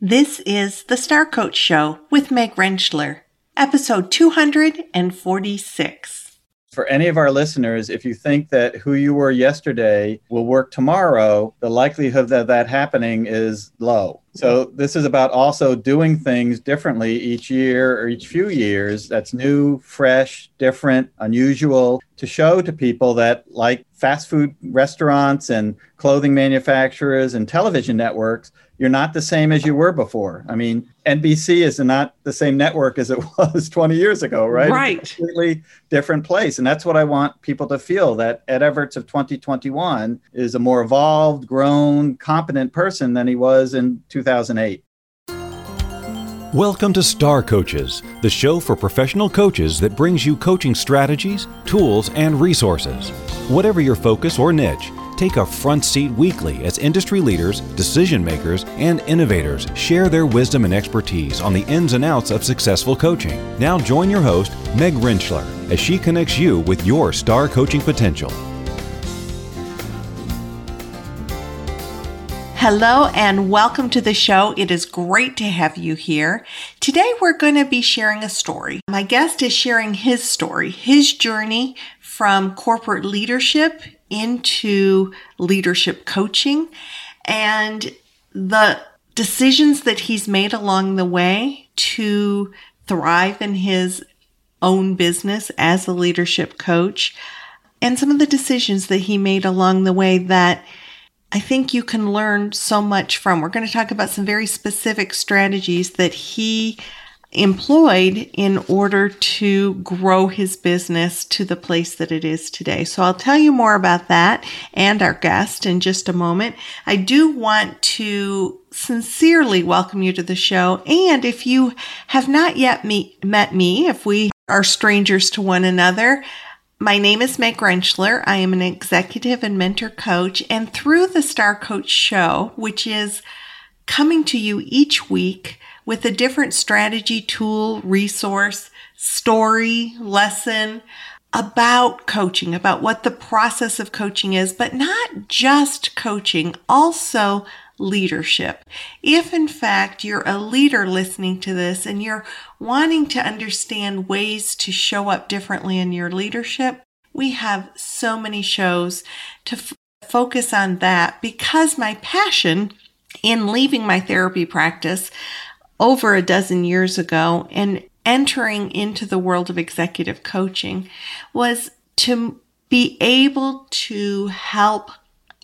This is the Star Coach Show with Meg Rentschler, episode 246 for any of our listeners, if you think that who you were yesterday will work tomorrow, the likelihood of that happening is low. So this is about also doing things differently each year or each few years. That's new, fresh, different, unusual to show to people that like fast food restaurants and clothing manufacturers and television networks, you're not the same as you were before. I mean, NBC is not the same network as it was 20 years ago, right? Right. It's a completely different place. And that's what I want people to feel that Ed Evarts of 2021 is a more evolved, grown, competent person than he was in 2008. Welcome to Star Coaches, the show for professional coaches that brings you coaching strategies, tools, and resources. Whatever your focus or niche, take a front seat weekly as industry leaders, decision makers, and innovators share their wisdom and expertise on the ins and outs of successful coaching. Now join your host, Meg Rentschler, as she connects you with your star coaching potential. Hello and welcome to the show. It is great to have you here. Today we're going to be sharing a story. My guest is sharing his story, his journey from corporate leadership into leadership coaching and the decisions that he's made along the way to thrive in his own business as a leadership coach and some of the decisions that he made along the way that I think you can learn so much from. We're going to talk about some very specific strategies that he employed in order to grow his business to the place that it is today. So I'll tell you more about that and our guest in just a moment. I do want to sincerely welcome you to the show. And if you have not yet meet, met me, if we are strangers to one another, my name is Meg Rentschler. I am an executive and mentor coach. And through the Star Coach Show, which is coming to you each week, with a different strategy, tool, resource, story, lesson about coaching, about what the process of coaching is, but not just coaching, also leadership. If in fact you're a leader listening to this and you're wanting to understand ways to show up differently in your leadership, we have so many shows to f- focus on that because my passion in leaving my therapy practice over a dozen years ago and entering into the world of executive coaching was to be able to help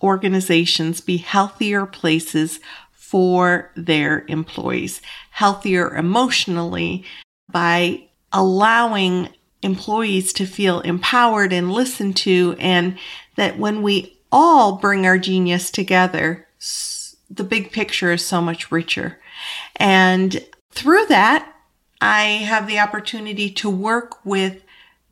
organizations be healthier places for their employees, healthier emotionally by allowing employees to feel empowered and listened to, and that when we all bring our genius together, the big picture is so much richer. And through that, I have the opportunity to work with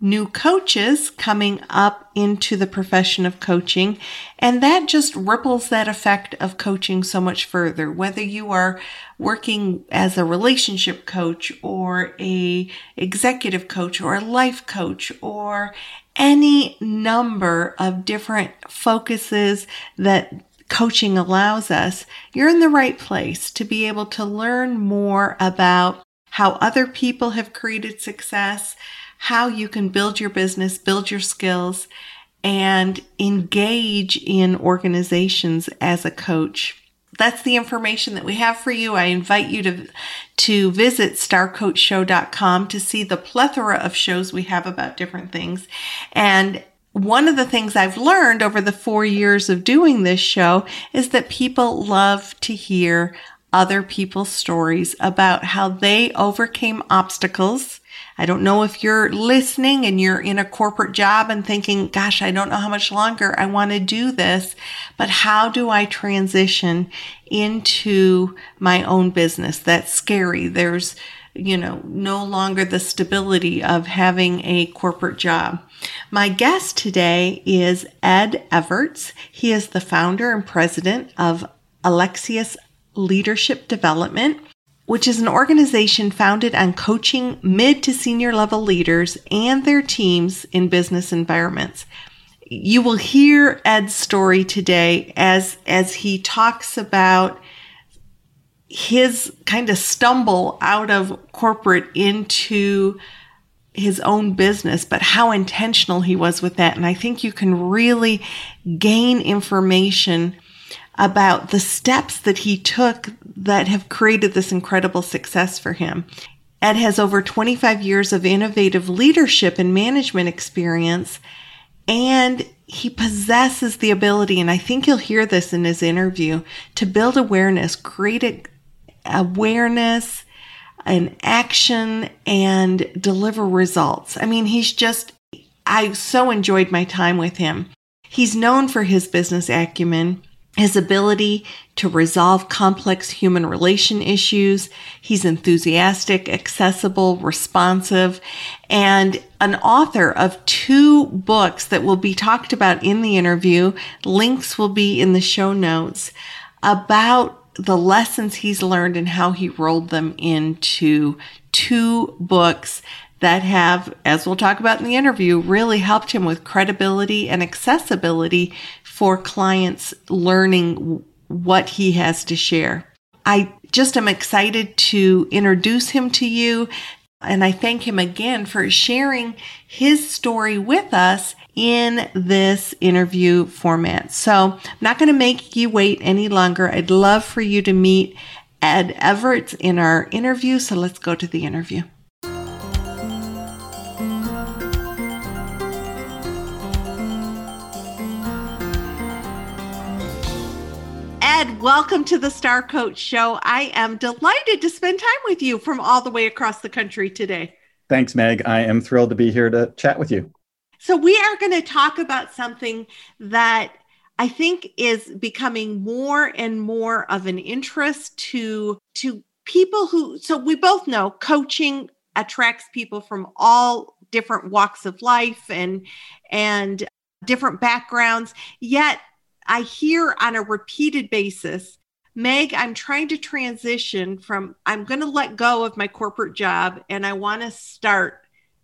new coaches coming up into the profession of coaching. And that just ripples that effect of coaching so much further. Whether you are working as a relationship coach or a executive coach or a life coach or any number of different focuses that coaching allows us, you're in the right place to be able to learn more about how other people have created success, how you can build your business, build your skills, and engage in organizations as a coach. That's the information that we have for you. I invite you to, to visit starcoachshow.com to see the plethora of shows we have about different things. And one of the things I've learned over the four years of doing this show is that people love to hear other people's stories about how they overcame obstacles. I don't know if you're listening and you're in a corporate job and thinking, gosh, I don't know how much longer I want to do this, but how do I transition into my own business? That's scary. There's, you know, no longer the stability of having a corporate job. My guest today is Ed Evarts. He is the founder and president of Alexius Leadership Development, which is an organization founded on coaching mid to senior level leaders and their teams in business environments. You will hear Ed's story today as, as he talks about his kind of stumble out of corporate into his own business, but how intentional he was with that. And I think you can really gain information about the steps that he took that have created this incredible success for him. Ed has over 25 years of innovative leadership and management experience, and he possesses the ability, and I think you'll hear this in his interview, to build awareness, create awareness and action and deliver results. I mean, he's just, I so enjoyed my time with him. He's known for his business acumen his ability to resolve complex human relation issues. He's enthusiastic, accessible, responsive, and an author of two books that will be talked about in the interview. Links will be in the show notes about the lessons he's learned and how he rolled them into two books that have, as we'll talk about in the interview, really helped him with credibility and accessibility for clients learning what he has to share. I just am excited to introduce him to you. And I thank him again for sharing his story with us in this interview format. So I'm not going to make you wait any longer. I'd love for you to meet Ed Everett in our interview. So let's go to the interview. Ed, welcome to the Star Coach Show. I am delighted to spend time with you from all the way across the country today. Thanks, Meg. I am thrilled to be here to chat with you. So, we are going to talk about something that I think is becoming more and more of an interest to, to people who, so we both know coaching attracts people from all different walks of life and, and different backgrounds. Yet I hear on a repeated basis, Meg, I'm trying to transition from, I'm going to let go of my corporate job and I want to start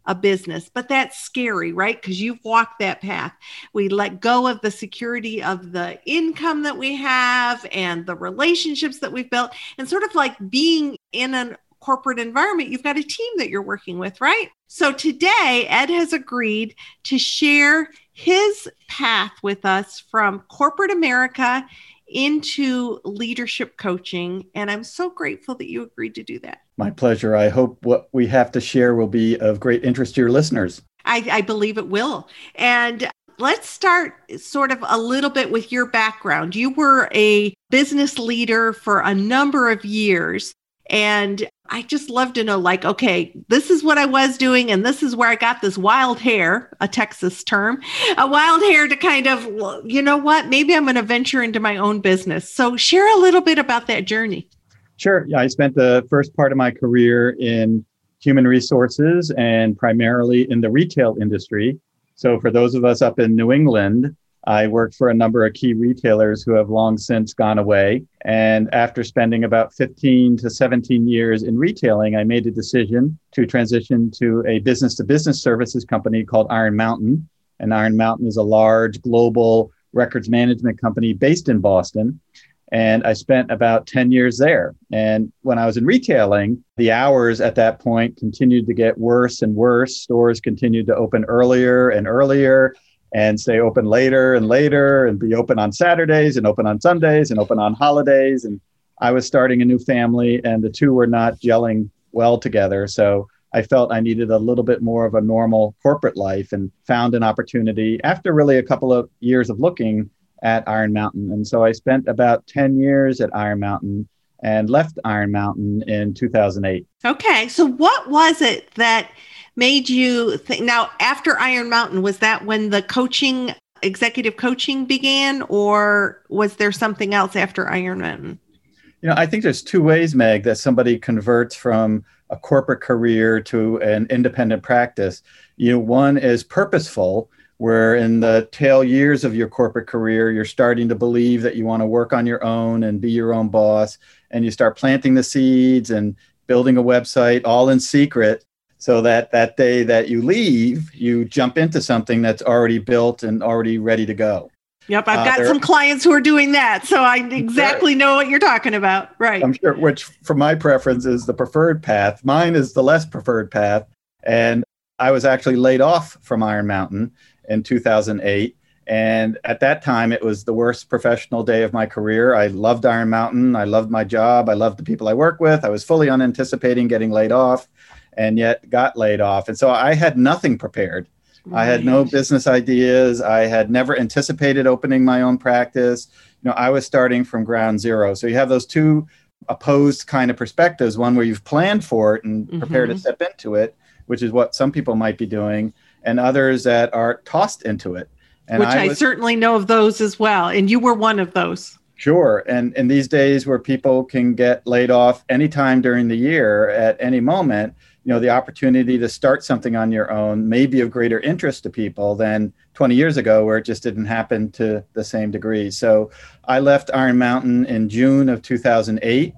a business. But that's scary, right? Because you've walked that path. We let go of the security of the income that we have and the relationships that we've built, and sort of like being in a corporate environment, you've got a team that you're working with, right? So today, Ed has agreed to share his path with us from corporate America into leadership coaching. And I'm so grateful that you agreed to do that. My pleasure. I hope what we have to share will be of great interest to your listeners. I, I believe it will. And let's start sort of a little bit with your background. You were a business leader for a number of years. And I just love to know, like, okay, this is what I was doing, and this is where I got this wild hair, a Texas term, a wild hair to kind of, you know what, maybe I'm going to venture into my own business. So, share a little bit about that journey. Sure. Yeah, I spent the first part of my career in human resources and primarily in the retail industry. So, for those of us up in New England, I worked for a number of key retailers who have long since gone away. And after spending about 15 to 17 years in retailing, I made a decision to transition to a business to business services company called Iron Mountain. And Iron Mountain is a large global records management company based in Boston. And I spent about 10 years there. And when I was in retailing, the hours at that point continued to get worse and worse. Stores continued to open earlier and earlier and stay open later and later and be open on Saturdays and open on Sundays and open on holidays. And I was starting a new family and the two were not gelling well together. So I felt I needed a little bit more of a normal corporate life and found an opportunity after really a couple of years of looking at Iron Mountain. And so I spent about 10 years at Iron Mountain and left Iron Mountain in 2008. Okay. So what was it that made you think now after Iron Mountain was that when the coaching executive coaching began or was there something else after Iron Mountain? You know, I think there's two ways, Meg, that somebody converts from a corporate career to an independent practice. You know, one is purposeful, where in the tail years of your corporate career, you're starting to believe that you want to work on your own and be your own boss, and you start planting the seeds and building a website all in secret so that that day that you leave, you jump into something that's already built and already ready to go. Yep, I've uh, got some clients who are doing that, so I exactly know what you're talking about. Right. I'm sure, which for my preference is the preferred path. Mine is the less preferred path, and I was actually laid off from Iron Mountain in 2008. And at that time, it was the worst professional day of my career. I loved Iron Mountain. I loved my job. I loved the people I work with. I was fully unanticipating getting laid off and yet got laid off. And so I had nothing prepared. Right. I had no business ideas. I had never anticipated opening my own practice. You know, I was starting from ground zero. So you have those two opposed kind of perspectives one where you've planned for it and prepared mm-hmm. to step into it, which is what some people might be doing, and others that are tossed into it. And Which I, I was, certainly know of those as well. And you were one of those. Sure. And in these days where people can get laid off anytime during the year at any moment, you know, the opportunity to start something on your own may be of greater interest to people than 20 years ago where it just didn't happen to the same degree. So I left Iron Mountain in June of 2008.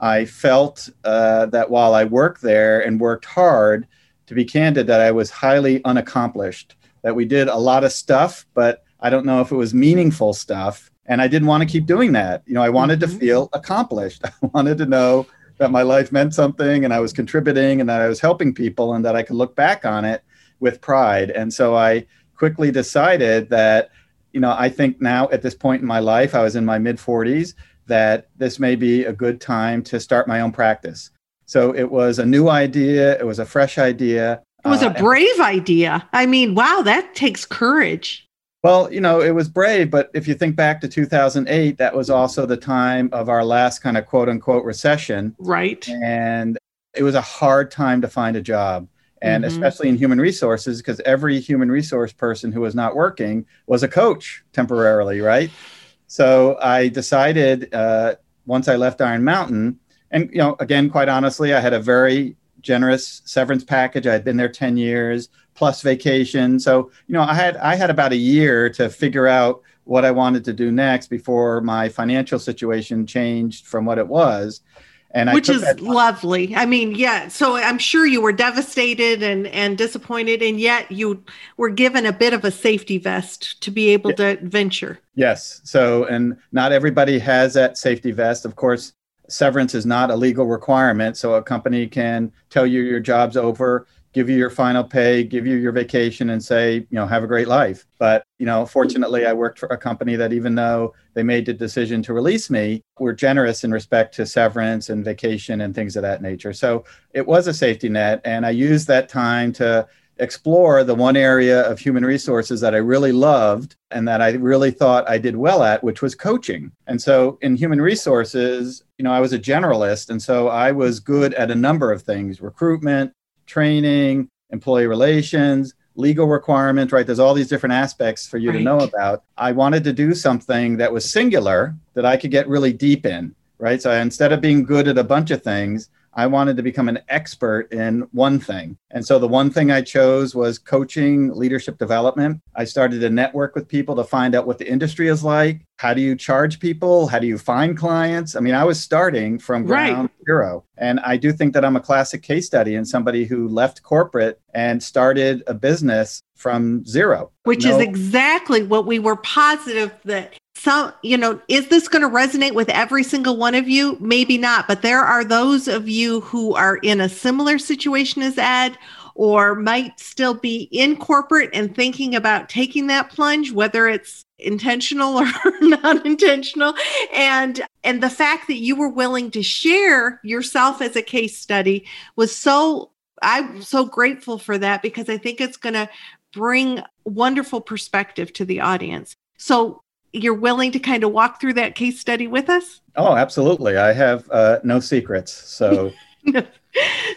I felt uh, that while I worked there and worked hard, to be candid, that I was highly unaccomplished that we did a lot of stuff, but I don't know if it was meaningful stuff. And I didn't want to keep doing that. You know, I wanted mm-hmm. to feel accomplished. I wanted to know that my life meant something and I was contributing and that I was helping people and that I could look back on it with pride. And so I quickly decided that, you know, I think now at this point in my life, I was in my mid 40s, that this may be a good time to start my own practice. So it was a new idea, it was a fresh idea. It was a uh, brave idea. I mean, wow, that takes courage. Well, you know, it was brave, but if you think back to 2008, that was also the time of our last kind of quote unquote recession. Right. And it was a hard time to find a job. And mm-hmm. especially in human resources, because every human resource person who was not working was a coach temporarily, right? So I decided uh, once I left Iron Mountain, and you know, again, quite honestly, I had a very generous severance package. I had been there 10 years plus vacation. So, you know, I had I had about a year to figure out what I wanted to do next before my financial situation changed from what it was. And which is lovely. I mean, yeah. So I'm sure you were devastated and and disappointed, and yet you were given a bit of a safety vest to be able yeah. to venture. Yes. So, and not everybody has that safety vest. Of course, severance is not a legal requirement. So a company can tell you your job's over, give you your final pay, give you your vacation, and say, you know, have a great life. But, you know, fortunately, I worked for a company that even though they made the decision to release me, were generous in respect to severance and vacation and things of that nature. So it was a safety net. And I used that time to explore the one area of human resources that I really loved and that I really thought I did well at, which was coaching. And so in human resources, you know, I was a generalist. And so I was good at a number of things recruitment, training, employee relations, legal requirements, right? There's all these different aspects for you right. to know about. I wanted to do something that was singular that I could get really deep in, right? So instead of being good at a bunch of things, I wanted to become an expert in one thing. And so the one thing I chose was coaching leadership development. I started to network with people to find out what the industry is like. How do you charge people? How do you find clients? I mean, I was starting from ground right. zero. And I do think that I'm a classic case study in somebody who left corporate and started a business from zero. Which no- is exactly what we were positive that some, you know, is this going to resonate with every single one of you? Maybe not, but there are those of you who are in a similar situation as Ed or might still be in corporate and thinking about taking that plunge whether it's intentional or not intentional and and the fact that you were willing to share yourself as a case study was so I'm so grateful for that because I think it's going to bring wonderful perspective to the audience. So you're willing to kind of walk through that case study with us? Oh, absolutely. I have uh, no secrets. So.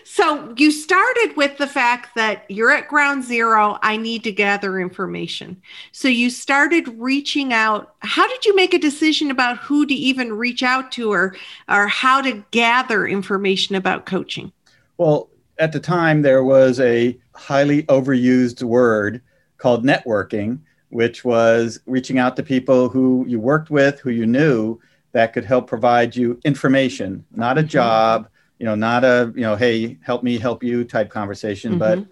so you started with the fact that you're at ground zero. I need to gather information. So you started reaching out. How did you make a decision about who to even reach out to or, or how to gather information about coaching? Well, at the time, there was a highly overused word called networking which was reaching out to people who you worked with, who you knew that could help provide you information, not a mm-hmm. job, you know, not a, you know, hey, help me help you type conversation, mm-hmm. but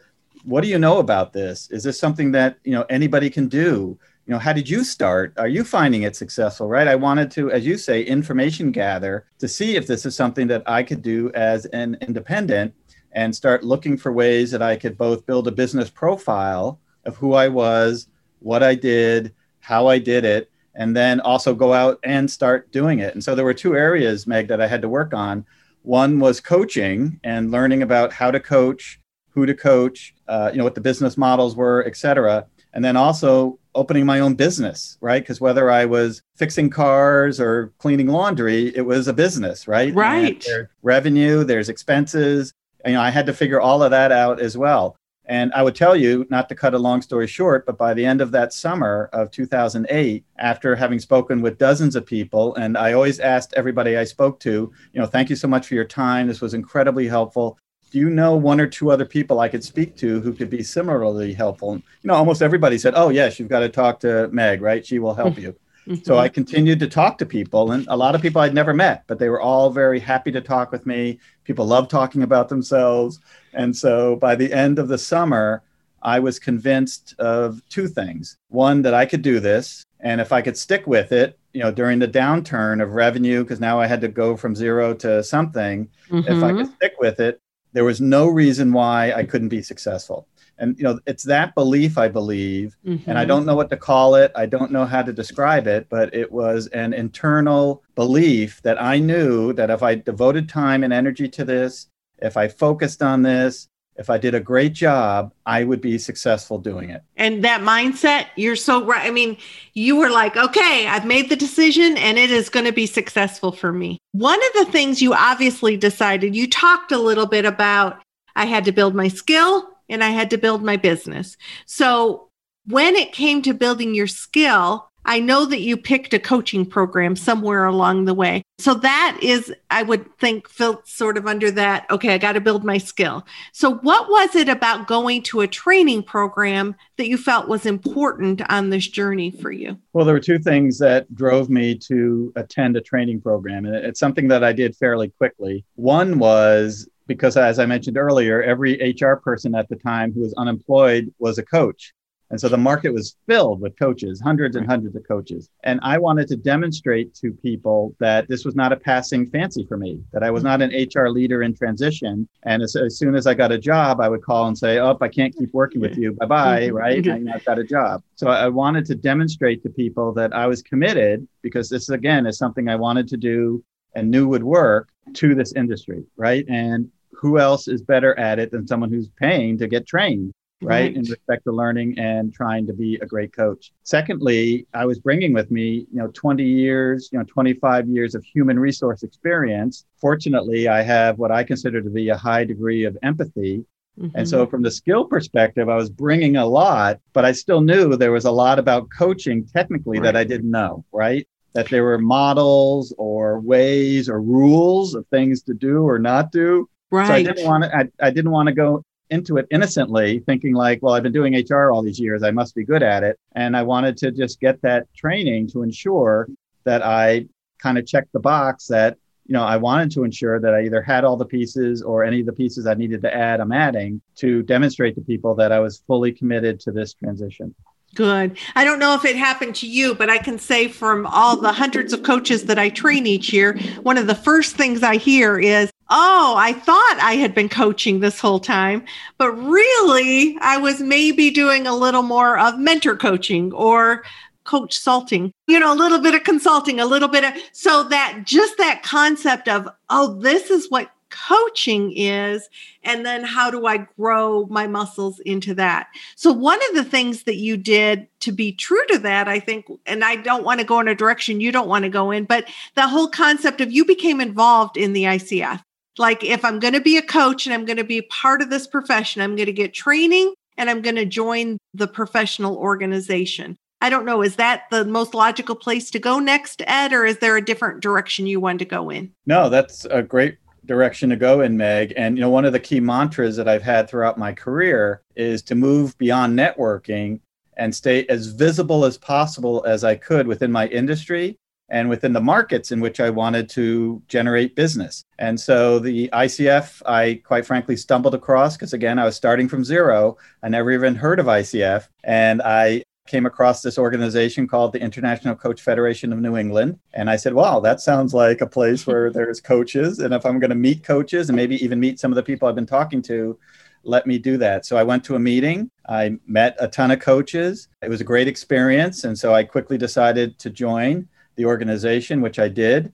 what do you know about this? Is this something that, you know, anybody can do? you know, how did you start? Are you finding it successful, right? I wanted to, as you say, information gather to see if this is something that I could do as an independent and start looking for ways that I could both build a business profile of who I was, what I did, how I did it, and then also go out and start doing it. And so there were two areas, Meg, that I had to work on. One was coaching and learning about how to coach, who to coach, uh, you know, what the business models were, et cetera. And then also opening my own business, right? Because whether I was fixing cars or cleaning laundry, it was a business, right? Right. There's revenue, there's expenses. You know, I had to figure all of that out as well. And I would tell you, not to cut a long story short, but by the end of that summer of 2008, after having spoken with dozens of people, and I always asked everybody I spoke to, you know, thank you so much for your time. This was incredibly helpful. Do you know one or two other people I could speak to who could be similarly helpful? And, you know, almost everybody said, oh, yes, you've got to talk to Meg, right? She will help you. Mm-hmm. So I continued to talk to people, and a lot of people I'd never met, but they were all very happy to talk with me. People love talking about themselves. And so by the end of the summer, I was convinced of two things. One, that I could do this. And if I could stick with it, you know, during the downturn of revenue, because now I had to go from zero to something, mm-hmm. if I could mm-hmm. stick with it, there was no reason why I couldn't be successful and you know it's that belief i believe mm-hmm. and i mm-hmm. don't know what to call it i don't know how to describe it but it was an internal belief that i knew that if i devoted time and energy to this if i focused on this if i did a great job i would be successful doing it. And that mindset you're so right. I mean you were like okay i've made the decision and it is going to be successful for me. One of the things you obviously decided you talked a little bit about I had to build my skill and I had to build my business. So when it came to building your skill, I know that you picked a coaching program somewhere along the way. So that is, I would think, felt sort of under that, okay, I got to build my skill. So, what was it about going to a training program that you felt was important on this journey for you? Well, there were two things that drove me to attend a training program. And it's something that I did fairly quickly. One was because as I mentioned earlier, every HR person at the time who was unemployed was a coach. And so the market was filled with coaches, hundreds and hundreds of coaches. And I wanted to demonstrate to people that this was not a passing fancy for me, that I was not an HR leader in transition. And as, as soon as I got a job, I would call and say, Oh, I can't keep working with you. Bye bye. Right. I, I've got a job. So I wanted to demonstrate to people that I was committed because this, again, is something I wanted to do and knew would work to this industry. Right. And who else is better at it than someone who's paying to get trained? Right, right, in respect to learning and trying to be a great coach. Secondly, I was bringing with me, you know, 20 years, you know, 25 years of human resource experience. Fortunately, I have what I consider to be a high degree of empathy. Mm-hmm. And so, from the skill perspective, I was bringing a lot, but I still knew there was a lot about coaching technically right. that I didn't know, right? That there were models or ways or rules of things to do or not do Right. So I didn't want to. I, I didn't want to go into it innocently, thinking like, well, I've been doing HR all these years, I must be good at it, and I wanted to just get that training to ensure that I kind of checked the box that you know I wanted to ensure that I either had all the pieces or any of the pieces I needed to add, I'm adding to demonstrate to people that I was fully committed to this transition. Good. I don't know if it happened to you, but I can say from all the hundreds of coaches that I train each year, one of the first things I hear is, Oh, I thought I had been coaching this whole time, but really I was maybe doing a little more of mentor coaching or coach salting, you know, a little bit of consulting, a little bit of so that just that concept of, oh, this is what coaching is and then how do i grow my muscles into that? So one of the things that you did to be true to that i think and i don't want to go in a direction you don't want to go in but the whole concept of you became involved in the icf like if i'm going to be a coach and i'm going to be part of this profession i'm going to get training and i'm going to join the professional organization I don't know. Is that the most logical place to go next, Ed, or is there a different direction you want to go in? No, that's a great direction to go in meg and you know one of the key mantras that i've had throughout my career is to move beyond networking and stay as visible as possible as i could within my industry and within the markets in which i wanted to generate business and so the icf i quite frankly stumbled across because again i was starting from zero i never even heard of icf and i came across this organization called the International Coach Federation of New England. And I said, wow, that sounds like a place where there's coaches. And if I'm going to meet coaches and maybe even meet some of the people I've been talking to, let me do that. So I went to a meeting. I met a ton of coaches. It was a great experience. And so I quickly decided to join the organization, which I did.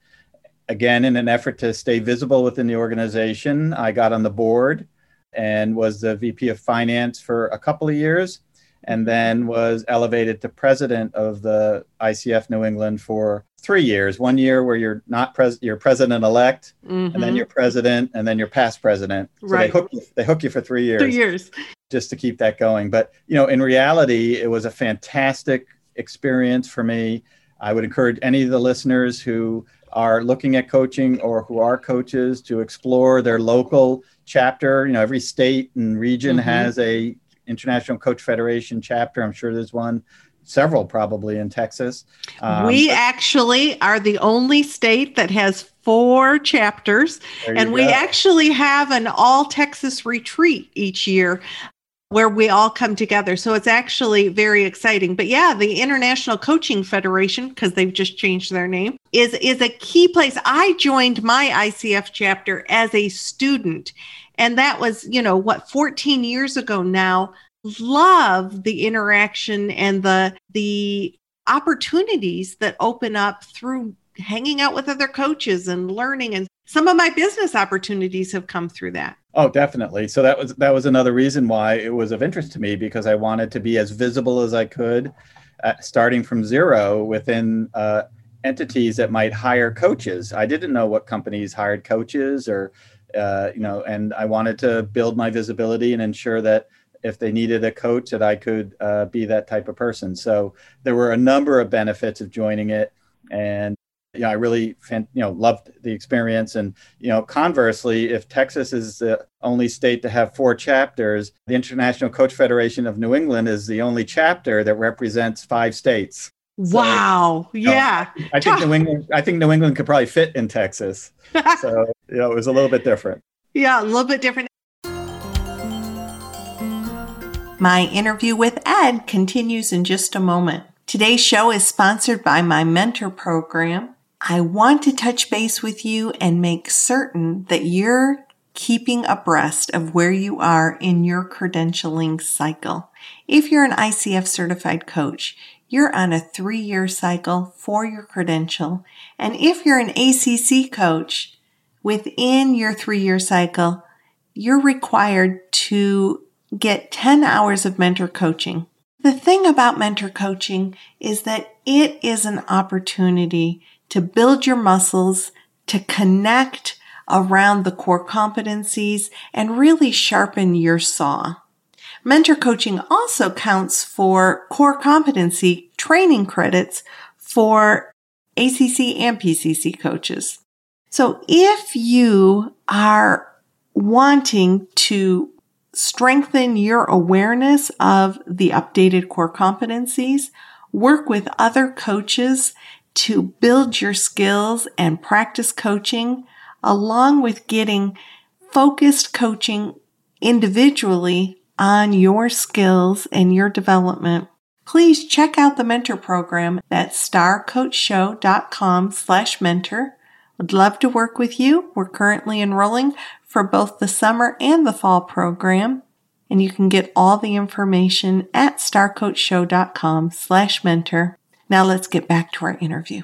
Again, in an effort to stay visible within the organization, I got on the board and was the VP of finance for a couple of years and then was elevated to president of the ICF New England for three years. One year where you're not pres, you're president elect, mm-hmm. and then mm-hmm. you're president, and then you're past president. So right. they hook you, they hook you for three years. Three years. Just to keep that going. But you know, in reality, it was a fantastic experience for me. I would encourage any of the listeners who are looking at coaching or who are coaches to explore their local chapter. You know, every state and region mm-hmm. has a International Coach Federation chapter. I'm sure there's one, several probably in Texas. Um, we actually are the only state that has four chapters, and we actually have an all Texas retreat each year where we all come together. So it's actually very exciting. But yeah, the International Coaching Federation, because they've just changed their name, is is a key place. I joined my ICF chapter as a student and that was, you know, what 14 years ago now. Love the interaction and the the opportunities that open up through hanging out with other coaches and learning and some of my business opportunities have come through that. Oh, definitely. So that was that was another reason why it was of interest to me because I wanted to be as visible as I could, uh, starting from zero within uh, entities that might hire coaches. I didn't know what companies hired coaches or uh, you know, and I wanted to build my visibility and ensure that if they needed a coach, that I could uh, be that type of person. So there were a number of benefits of joining it, and know, I really, you know, loved the experience. And you know, conversely, if Texas is the only state to have four chapters, the International Coach Federation of New England is the only chapter that represents five states. Wow. So, yeah. Know, I think New England I think New England could probably fit in Texas. so, you know, it was a little bit different. Yeah, a little bit different. My interview with Ed continues in just a moment. Today's show is sponsored by my mentor program. I want to touch base with you and make certain that you're keeping abreast of where you are in your credentialing cycle. If you're an ICF certified coach, you're on a three year cycle for your credential. And if you're an ACC coach within your three year cycle, you're required to get 10 hours of mentor coaching. The thing about mentor coaching is that it is an opportunity to build your muscles, to connect around the core competencies and really sharpen your saw. Mentor coaching also counts for core competency training credits for ACC and PCC coaches. So if you are wanting to strengthen your awareness of the updated core competencies, work with other coaches to build your skills and practice coaching, along with getting focused coaching individually on your skills and your development, please check out the mentor program at starcoachshow.com slash mentor. Would love to work with you. We're currently enrolling for both the summer and the fall program. And you can get all the information at starcoachshow.com slash mentor. Now let's get back to our interview.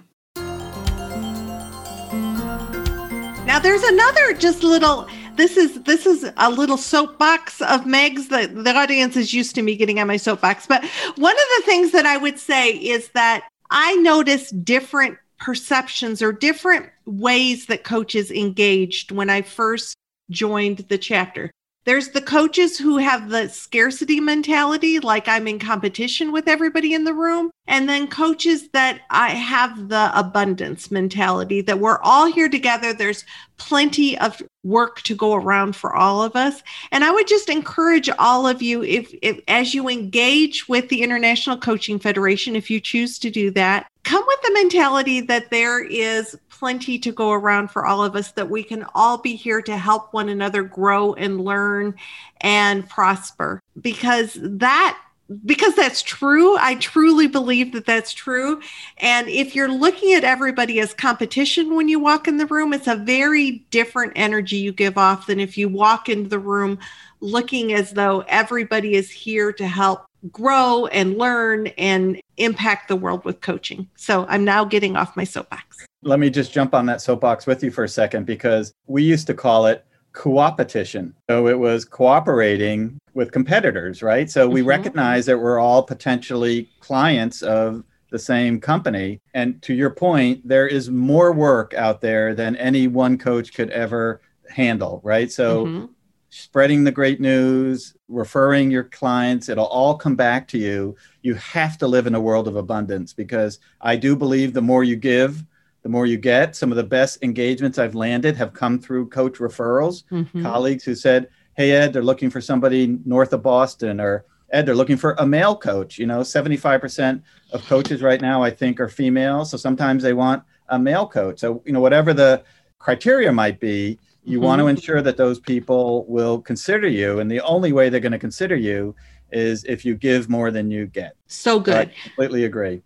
Now there's another just little this is this is a little soapbox of Meg's. The, the audience is used to me getting on my soapbox. But one of the things that I would say is that I notice different perceptions or different ways that coaches engaged when I first joined the chapter. There's the coaches who have the scarcity mentality, like I'm in competition with everybody in the room. And then coaches that I have the abundance mentality that we're all here together. There's plenty of work to go around for all of us. And I would just encourage all of you, if, if as you engage with the International Coaching Federation, if you choose to do that, come with the mentality that there is plenty to go around for all of us, that we can all be here to help one another grow and learn and prosper. Because that because that's true. I truly believe that that's true. And if you're looking at everybody as competition when you walk in the room, it's a very different energy you give off than if you walk into the room looking as though everybody is here to help grow and learn and impact the world with coaching. So I'm now getting off my soapbox. Let me just jump on that soapbox with you for a second because we used to call it coopetition. So it was cooperating with competitors, right? So we mm-hmm. recognize that we're all potentially clients of the same company. And to your point, there is more work out there than any one coach could ever handle, right? So mm-hmm. spreading the great news, referring your clients, it'll all come back to you. You have to live in a world of abundance because I do believe the more you give, the more you get. Some of the best engagements I've landed have come through coach referrals, mm-hmm. colleagues who said, Hey, Ed, they're looking for somebody north of Boston, or Ed, they're looking for a male coach. You know, 75% of coaches right now, I think, are female. So sometimes they want a male coach. So, you know, whatever the criteria might be, you mm-hmm. want to ensure that those people will consider you. And the only way they're going to consider you is if you give more than you get. So good. So I completely agree.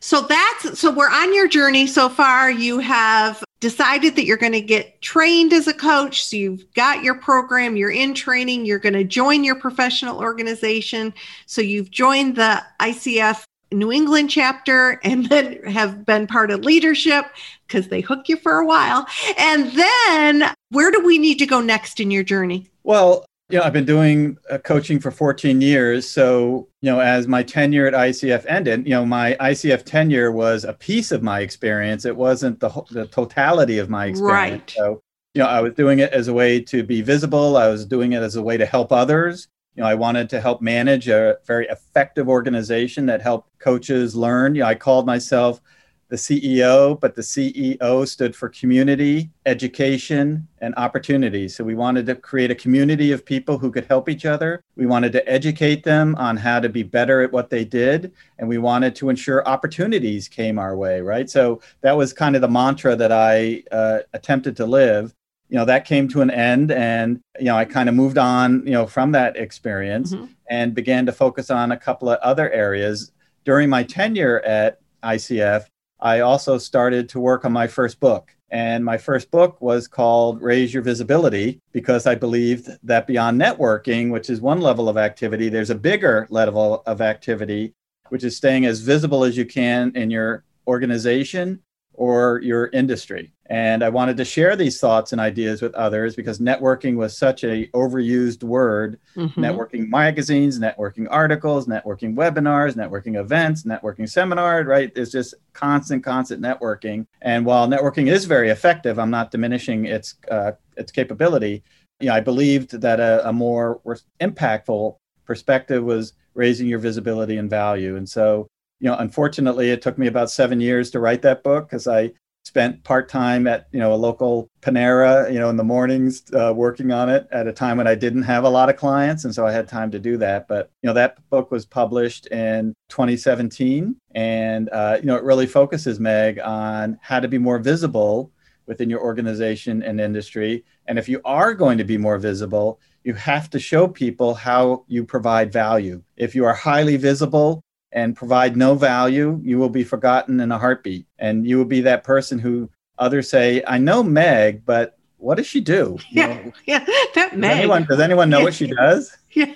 So that's so we're on your journey so far. You have decided that you're going to get trained as a coach. So you've got your program, you're in training, you're going to join your professional organization. So you've joined the ICF New England chapter and then have been part of leadership because they hook you for a while. And then where do we need to go next in your journey? Well, know, I've been doing uh, coaching for 14 years. So, you know, as my tenure at ICF ended, you know, my ICF tenure was a piece of my experience. It wasn't the, the totality of my experience. Right. So, you know, I was doing it as a way to be visible. I was doing it as a way to help others. You know, I wanted to help manage a very effective organization that helped coaches learn. You know, I called myself the CEO, but the CEO stood for community, education, and opportunity. So we wanted to create a community of people who could help each other. We wanted to educate them on how to be better at what they did. And we wanted to ensure opportunities came our way, right? So that was kind of the mantra that I uh, attempted to live. You know, that came to an end. And, you know, I kind of moved on, you know, from that experience mm-hmm. and began to focus on a couple of other areas. During my tenure at ICF, I also started to work on my first book. And my first book was called Raise Your Visibility because I believed that beyond networking, which is one level of activity, there's a bigger level of activity, which is staying as visible as you can in your organization or your industry. And I wanted to share these thoughts and ideas with others because networking was such a overused word. Mm-hmm. Networking magazines, networking articles, networking webinars, networking events, networking seminars, right? It's just constant, constant networking. And while networking is very effective, I'm not diminishing its uh, its capability. You know, I believed that a, a more impactful perspective was raising your visibility and value. And so you know, unfortunately, it took me about seven years to write that book because I spent part time at you know a local Panera, you know, in the mornings uh, working on it at a time when I didn't have a lot of clients, and so I had time to do that. But you know, that book was published in 2017, and uh, you know, it really focuses Meg on how to be more visible within your organization and industry. And if you are going to be more visible, you have to show people how you provide value. If you are highly visible, and provide no value, you will be forgotten in a heartbeat. And you will be that person who others say, I know Meg, but what does she do? You yeah, know, yeah, that Meg. Does anyone, does anyone know yeah. what she does? Yeah.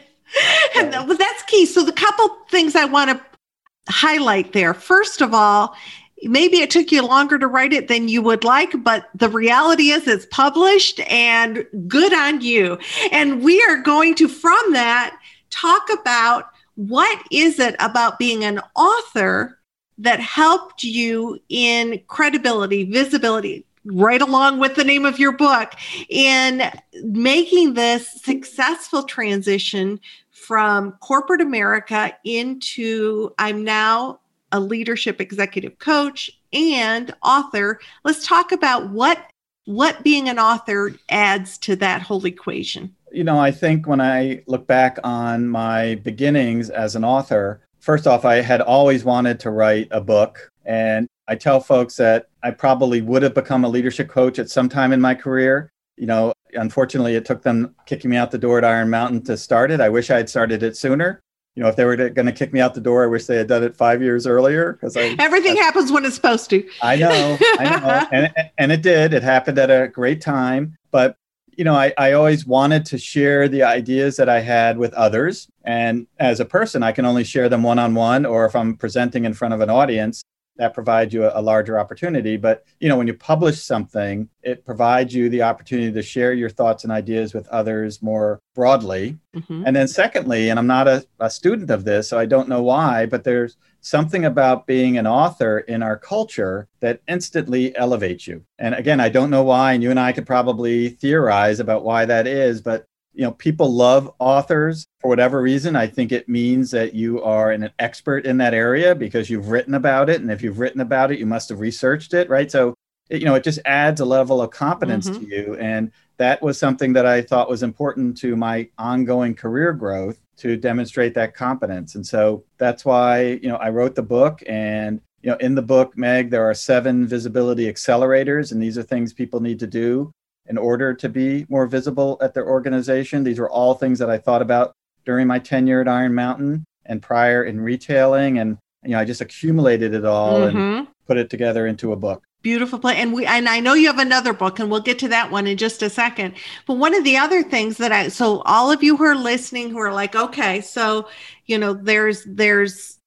And uh, well, that's key. So the couple things I want to highlight there. First of all, maybe it took you longer to write it than you would like, but the reality is it's published and good on you. And we are going to, from that, talk about what is it about being an author that helped you in credibility, visibility, right along with the name of your book, in making this successful transition from corporate America into I'm now a leadership executive coach and author. Let's talk about what what being an author adds to that whole equation you know, I think when I look back on my beginnings as an author, first off, I had always wanted to write a book. And I tell folks that I probably would have become a leadership coach at some time in my career. You know, unfortunately, it took them kicking me out the door at Iron Mountain to start it. I wish I had started it sooner. you know, if they were going to kick me out the door, I wish they had done it five years earlier because everything I, happens when it's supposed to. I know, I know, and and it did. It happened at a great time, but you know, I, I always wanted to share the ideas that I had with others. And as a person, I can only share them one on one, or if I'm presenting in front of an audience, that provides you a, larger opportunity. But you know, when you publish something, it provides you the opportunity to share your thoughts and ideas with others more broadly. Mm-hmm. And then secondly, and I'm not a, a student of this, so I don't know why, but there's something about being an author in our culture that instantly elevates you. And again, I don't know why, and you and I could probably theorize about why that is, but you know people love authors for whatever reason i think it means that you are an expert in that area because you've written about it and if you've written about it you must have researched it right so it, you know it just adds a level of competence mm-hmm. to you and that was something that i thought was important to my ongoing career growth to demonstrate that competence and so that's why you know i wrote the book and you know in the book meg there are seven visibility accelerators and these are things people need to do in order to be more visible at their organization. These were all things that I thought about during my tenure at Iron Mountain and prior in retailing. And, you know, I just accumulated it all mm-hmm. and put it together into a book. Beautiful play. And we and I know you have another book and we'll get to that one in just a second. But one of the other things that I so all of you who are listening who are like, okay, so you know, there's there's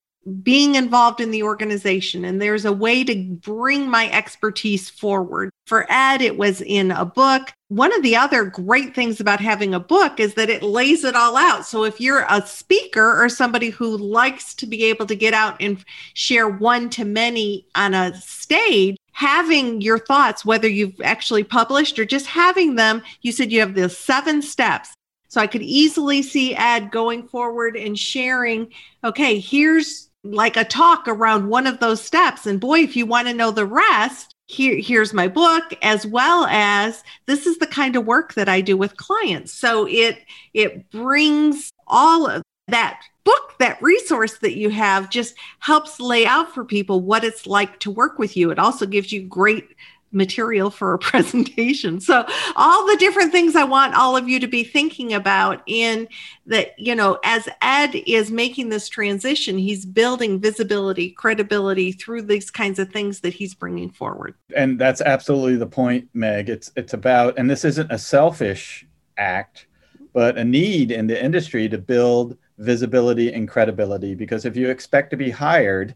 being involved in the organization and there's a way to bring my expertise forward. For Ed, it was in a book. One of the other great things about having a book is that it lays it all out. So if you're a speaker or somebody who likes to be able to get out and share one to many on a stage, having your thoughts, whether you've actually published or just having them, you said you have the seven steps. So I could easily see Ed going forward and sharing, okay, here's like a talk around one of those steps. And boy, if you want to know the rest, here, here's my book, as well as this is the kind of work that I do with clients. So it it brings all of that book, that resource that you have, just helps lay out for people what it's like to work with you. It also gives you great material for a presentation. So all the different things I want all of you to be thinking about in that, you know, as Ed is making this transition, he's building visibility, credibility through these kinds of things that he's bringing forward. And that's absolutely the point, Meg. It's it's about and this isn't a selfish act, but a need in the industry to build visibility and credibility because if you expect to be hired,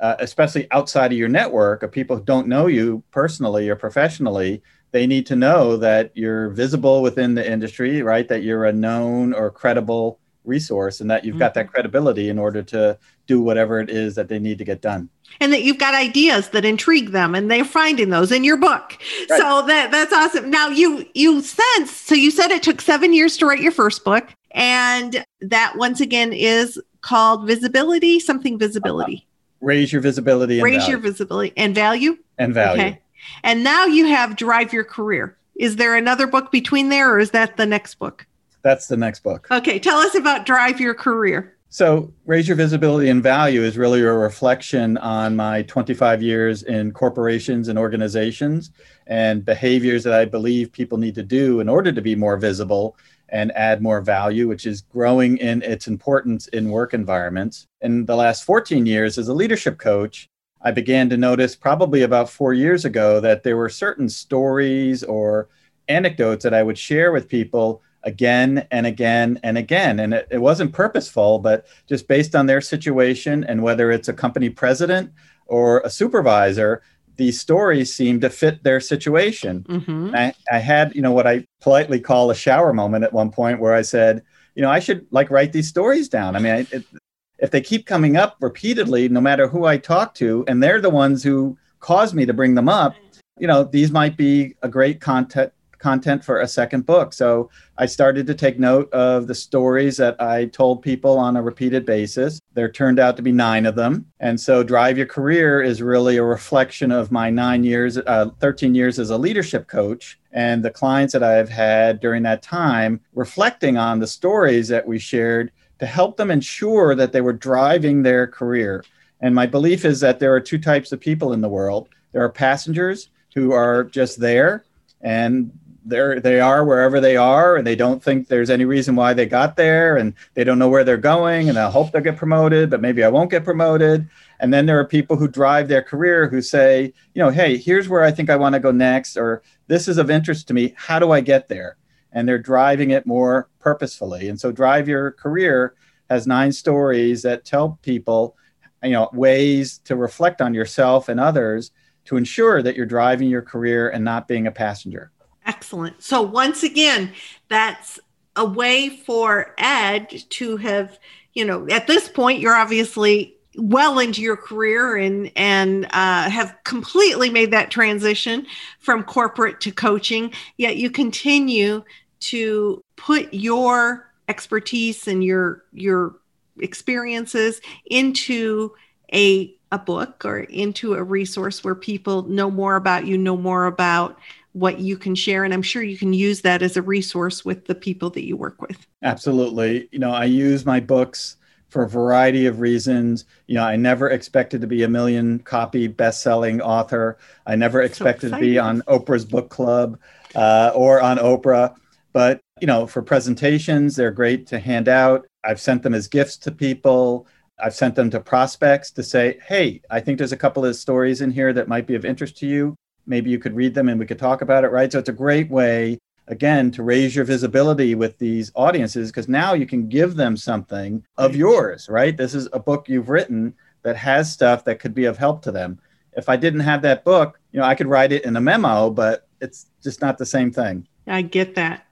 uh, especially outside of your network of people who don't know you personally or professionally, they need to know that you're visible within the industry, right? That you're a known or credible resource and that you've mm-hmm. got that mm-hmm. credibility in order to do whatever it is that they need to get done. And that you've got ideas that intrigue them and they're finding those in your book. Right. so that that's awesome. Now you you sense so you said it took seven years to write your first book and that once again is called visibility something visibility. Raise your visibility raise value. your visibility and value? And value. Okay. And now you have drive your career. Is there another book between there or is that the next book that's the next book okay tell us about drive your career so raise your visibility and value is really a reflection on my 25 years in corporations and organizations and behaviors that i believe people need to do in order to be more visible and add more value, which is growing in its importance in work environments. In the last 14 years as a leadership coach, I began to notice probably about four years ago that there were certain stories or anecdotes that I would share with people again and again and again. And it, it, wasn't purposeful, but just based on their situation and whether it's a company president or a supervisor, these stories seem to fit their situation. Mm-hmm. I, I had, you know, what I politely call a shower moment at one point where I said, you know, I should like write these stories down. I mean, I, it, if they keep coming up repeatedly, no matter who I talk to, and they're the ones who cause me to bring them up, you know, these might be a great content content for a second book. So I started to take note of the stories that I told people on a repeated basis. There turned out to be nine of them. And so Drive Your Career is really a reflection of my nine years, uh, 13 years as a leadership coach and the clients that I've had during that time, reflecting on the stories that we shared to help them ensure that they were driving their career. And my belief is that there are two types of people in the world there are passengers who are just there and they're they are wherever they are and they don't think there's any reason why they got there and they don't know where they're going and I hope they'll get promoted but maybe I won't get promoted. And then there are people who drive their career who say you know hey here's where I think I want to go next or this is of interest to me how do I get there? And they're driving it more purposefully. And so drive your career has nine stories that tell people you know ways to reflect on yourself and others to ensure that you're driving your career and not being a passenger Excellent. So once again, that's a way for Ed to have, you know, at this point, you're obviously well into your career and and uh, have completely made that transition from corporate to coaching. Yet you continue to put your expertise and your your experiences into a a book or into a resource where people know more about you, know more about what you can share. And I'm sure you can use that as a resource with the people that you work with. Absolutely. You know, I use my books for a variety of reasons. You know, I never expected to be a million copy best-selling author. I never expected so to be on Oprah's book club uh, or on Oprah. But you know, for presentations, they're great to hand out. I've sent them as gifts to people. I've sent them to prospects to say, "Hey, I think there's a couple of stories in here that might be of interest to you maybe you could read them and we could talk about it, right? So it's a great way, again, to raise your visibility with these audiences because now you can give them something of yours, right? This is a book you've written that has stuff that could be of help to them. If I didn't have that book, you know, I could write it in a memo, but it's just not the same thing. I get that.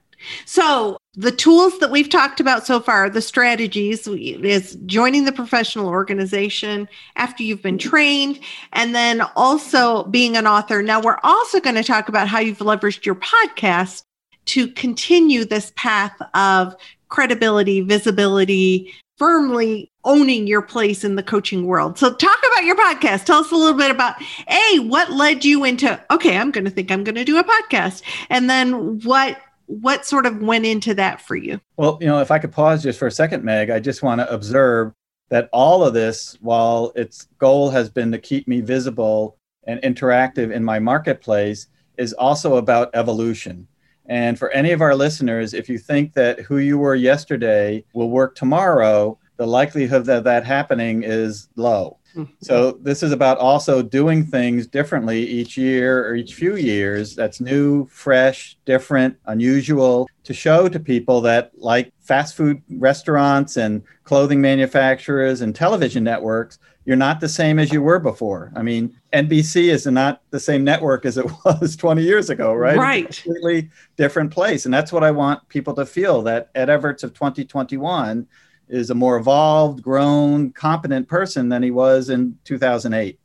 So, the tools that we've talked about so far, the strategies is joining the professional organization after you've been trained, and then also being an author. Now, we're also going to talk about how you've leveraged your podcast to continue this path of credibility, visibility, firmly owning your place in the coaching world. So talk about your podcast. Tell us a little bit about A, what led you into okay, I'm going to think I'm going to do a podcast. And then what what sort of went into that for you? Well, you know, if I could pause just for a second, Meg, I just want to observe that all of this, while its goal has been to keep me visible and interactive in my marketplace, is also about evolution. And for any of our listeners, if you think that who you were yesterday will work tomorrow, the likelihood of that happening is low. So this is about also doing things differently each year or each few years. That's new, fresh, different, unusual to show to people that like fast food restaurants and clothing manufacturers and television networks, you're not the same as you were before. I mean, NBC is not the same network as it was 20 years ago, right? Right. It's a completely different place. And that's what I want people to feel that Ed Evarts of 2021 is a more evolved, grown, competent person than he was in 2008.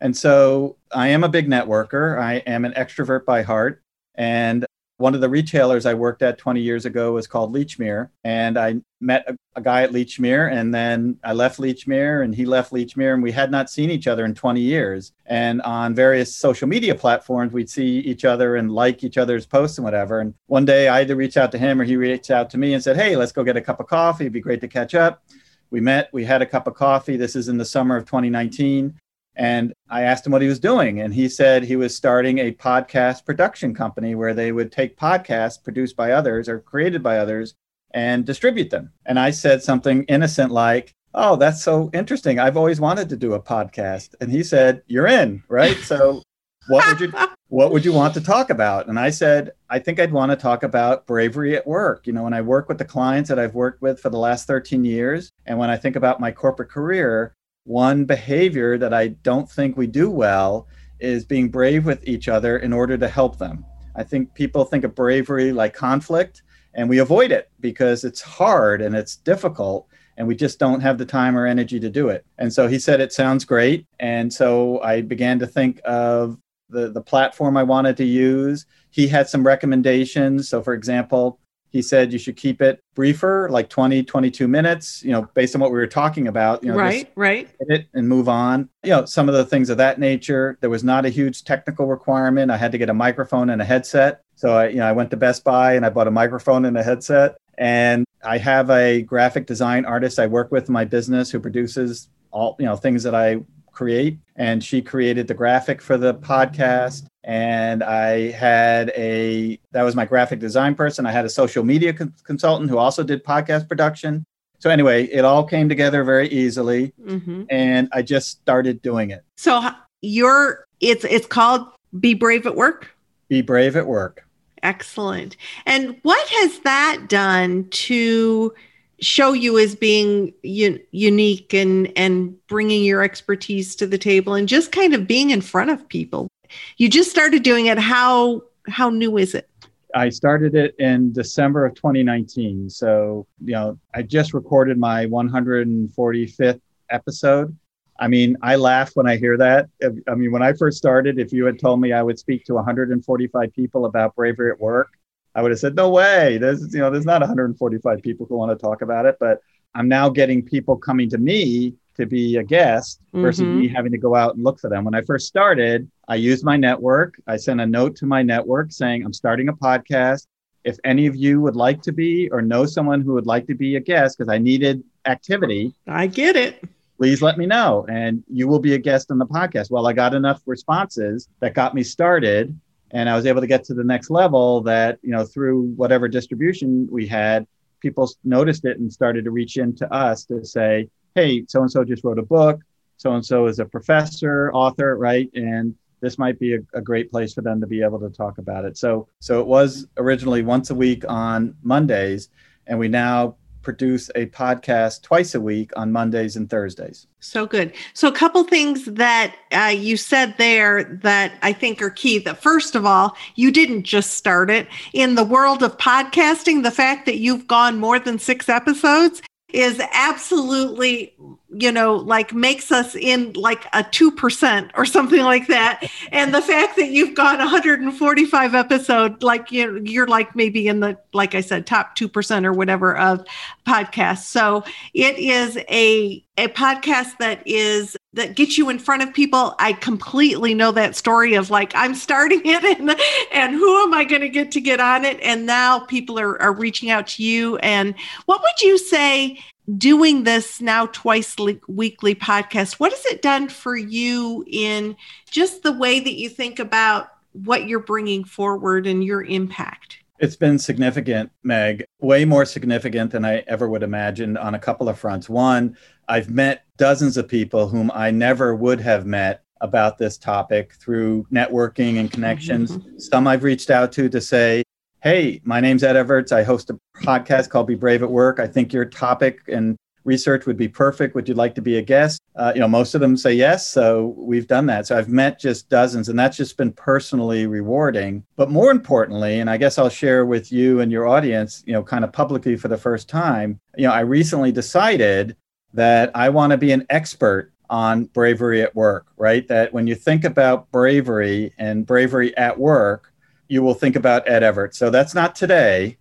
And so I am a big networker. I am an extrovert by heart. And one of the retailers I worked at 20 years ago was called Lechmere. And I met a, a, guy at Lechmere and then I left Lechmere and he left Lechmere and we had not seen each other in 20 years. And on various social media platforms, we'd see each other and like each other's posts and whatever. And one day I either reached out to him or he reached out to me and said, Hey, let's go get a cup of coffee. It'd be great to catch up. We met, we had a cup of coffee. This is in the summer of 2019. And I asked him what he was doing. And he said he was starting a podcast production company where they would take podcasts produced by others or created by others and distribute them. And I said something innocent like, Oh, that's so interesting. I've always wanted to do a podcast. And he said, You're in, right? So what would you what would you want to talk about? And I said, I think I'd want to talk about bravery at work. You know, when I work with the clients that I've worked with for the last 13 years, and when I think about my corporate career, one behavior that I don't think we do well is being brave with each other in order to help them. I think people think of bravery like conflict, and we avoid it because it's hard and it's difficult and we just don't have the time or energy to do it. And so he said it sounds great, and so I began to think of the the platform I wanted to use. He had some recommendations. So for example, he said you should keep it briefer, like 20, 22 minutes, you know, based on what we were talking about. You know, right, right. It and move on. You know, some of the things of that nature. There was not a huge technical requirement. I had to get a microphone and a headset. So I, you know, I went to Best Buy and I bought a microphone and a headset. And I have a graphic design artist I work with in my business who produces all, you know, things that I create. And she created the graphic for the podcast. And I had a, that was my graphic design person. I had a social media con- consultant who also did podcast production. So anyway, it all came together very easily. Mm-hmm. And I just started doing it. So you're, it's, it's called Be Brave at Work? Be Brave at Work. Excellent. And what has that done to show you as being unique and and bringing your expertise to the table and just kind of being in front of people? You just started doing it. How how new is it? I started it in December of 2019. So, you know, I just recorded my 145th episode. I mean, I laugh when I hear that. I mean, when I first started, if you had told me I would speak to 145 people about bravery at work, I would have said, no way. There's, you know, there's not 145 people who want to talk about it. But I'm now getting people coming to me to be a guest versus mm-hmm. me having to go out and look for them. When I first started, I used my network. I sent a note to my network saying, I'm starting a podcast. If any of you would like to be or know someone who would like to be a guest, because I needed activity. I get it please let me know and you will be a guest on the podcast. Well, I got enough responses that got me started and I was able to get to the next level that, you know, through whatever distribution we had, people noticed it and started to reach into us to say, hey, so and so just wrote a book. So and so is a professor, author, right? And this might be a, a, great place for them to be able to talk about it. So, so it was originally once a week on Mondays, and we now produce a podcast twice a week on Mondays and Thursdays. So good. So, a couple things that uh, you said there that I think are key. That first of all, you didn't just start it. In the world of podcasting, the fact that you've gone more than six episodes is absolutely you know like makes us in like a 2% or something like that. And the fact that you've got 145 episode like you know, you're like maybe in the like i said top 2% or whatever of podcasts. So it is a a podcast that is that gets you in front of people. I completely know that story of like i'm starting it and and who am i going to get to get on it? And now people are, are reaching out to you. And what would you say doing this now twice le- weekly podcast, what has it done for you in just the way that you think about what you're bringing forward and your impact? It's been significant, Meg, way more significant than I ever would imagine on a couple of fronts. One, I've met dozens of people whom I never would have met about this topic through networking and connections. Mm-hmm. Some I've reached out to to say, Hey, my name's Ed Evarts. I host a podcast called Be Brave at Work. I think your topic and research would be perfect. Would you like to be a guest? Uh, you know, most of them say yes. So we've done that. So I've met just dozens, and that's just been personally rewarding. But more importantly, and I guess I'll share with you and your audience, you know, kind of publicly for the first time, you know, I recently decided that I want to be an expert on bravery at work, right? That when you think about bravery and bravery at work, you will think about Ed Evarts. So that's not today,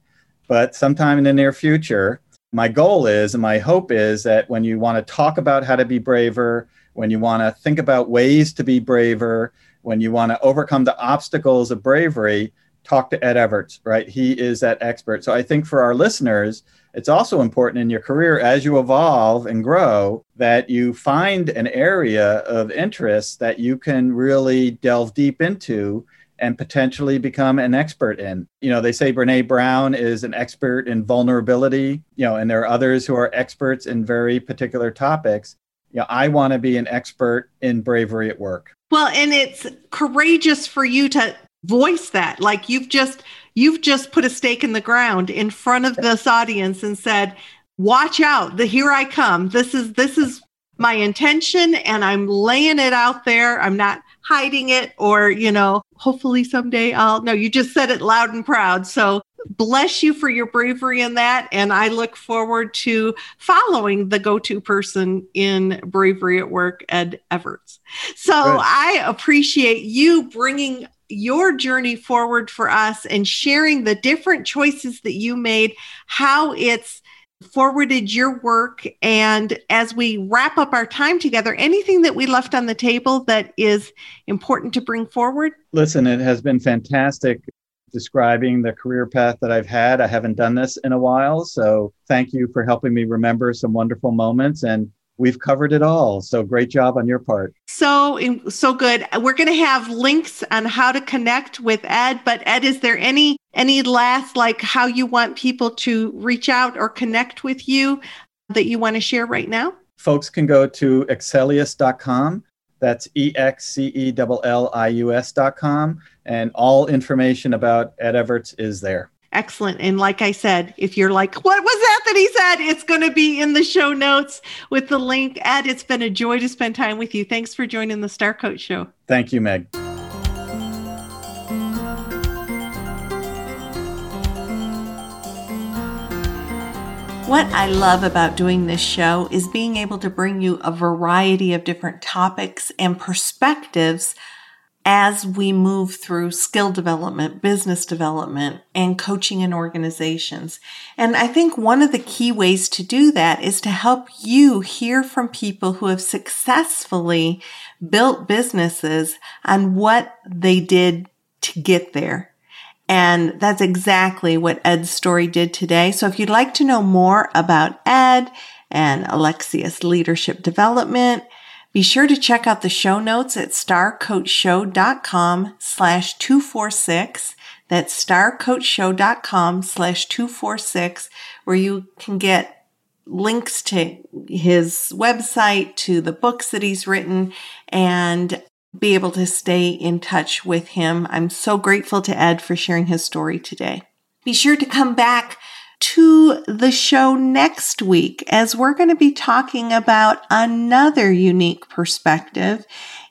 but sometime in the near future. My goal is, and my hope is that when you want to talk about how to be braver, when you want to think about ways to be braver, when you want to overcome the obstacles of bravery, talk to Ed Evarts, right? He is that expert. So I think for our listeners, it's also important in your career as you evolve and grow that you find an area of interest that you can really delve deep into and potentially become an expert in. You know, they say Brene Brown is an expert in vulnerability, you know, and there are others who are experts in very particular topics. You know, I want to be an expert in bravery at work. Well, and it's courageous for you to voice that. Like you've just you've just put a stake in the ground in front of this audience and said, "Watch out, the here I come. This is this is my intention and I'm laying it out there. I'm not hiding it or, you know, hopefully someday I'll no, you just said it loud and proud. So bless you for your bravery in that. And I look forward to following the go to person in bravery at work, Ed Evarts. So Good. I appreciate you bringing your journey forward for us and sharing the different choices that you made, how it's forwarded your work. And as we wrap up our time together, anything that we left on the table that is important to bring forward? Listen, it has been fantastic describing the career path that I've had. I haven't done this in a while. So thank you for helping me remember some wonderful moments. And we've covered it all. So great job on your part. So, so good. We're going to have links on how to connect with Ed. But Ed, is there any any last like how you want people to reach out or connect with you that you want to share right now? Folks can go to excellius.com. That's E X C E L L I U S.com. And all information about Ed Evarts is there. Excellent. And like I said, if you're like, what was that that he said? It's going to be in the show notes with the link. Ed, it's been a joy to spend time with you. Thanks for joining the Star Coach Show. Thank you, Meg. What I love about doing this show is being able to bring you a variety of different topics and perspectives as we move through skill development, business development, and coaching in organizations. And I think one of the key ways to do that is to help you hear from people who have successfully built businesses on what they did to get there. And that's exactly what Ed's story did today. So if you'd like to know more about Ed and Excelius Leadership Development, be sure to check out the show notes at starcoachshow.com slash 246. That's starcoachshow.com slash 246, where you can get links to his website, to the books that he's written, and be able to stay in touch with him. I'm so grateful to Ed for sharing his story today. Be sure to come back to the show next week as we're going to be talking about another unique perspective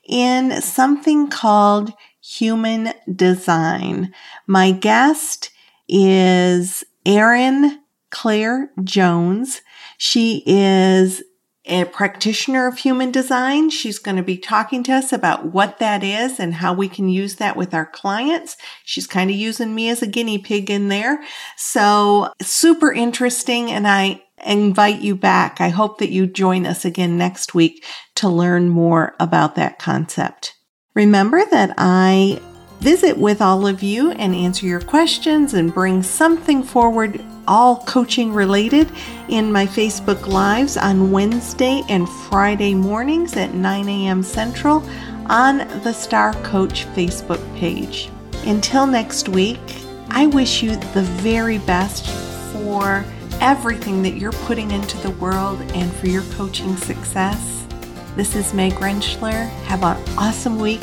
in something called human design. My guest is Erin Claire Jones. She is a practitioner of human design. She's going to be talking to us about what that is and how we can use that with our clients. She's kind of using me as a guinea pig in there. So super interesting. And I invite you back. I hope that you join us again next week to learn more about that concept. Remember that I visit with all of you and answer your questions and bring something forward all coaching related in my Facebook Lives on Wednesday and Friday mornings at 9 a.m. Central on the Star Coach Facebook page. Until next week, I wish you the very best for everything that you're putting into the world and for your coaching success. This is Meg Rentschler. Have an awesome week,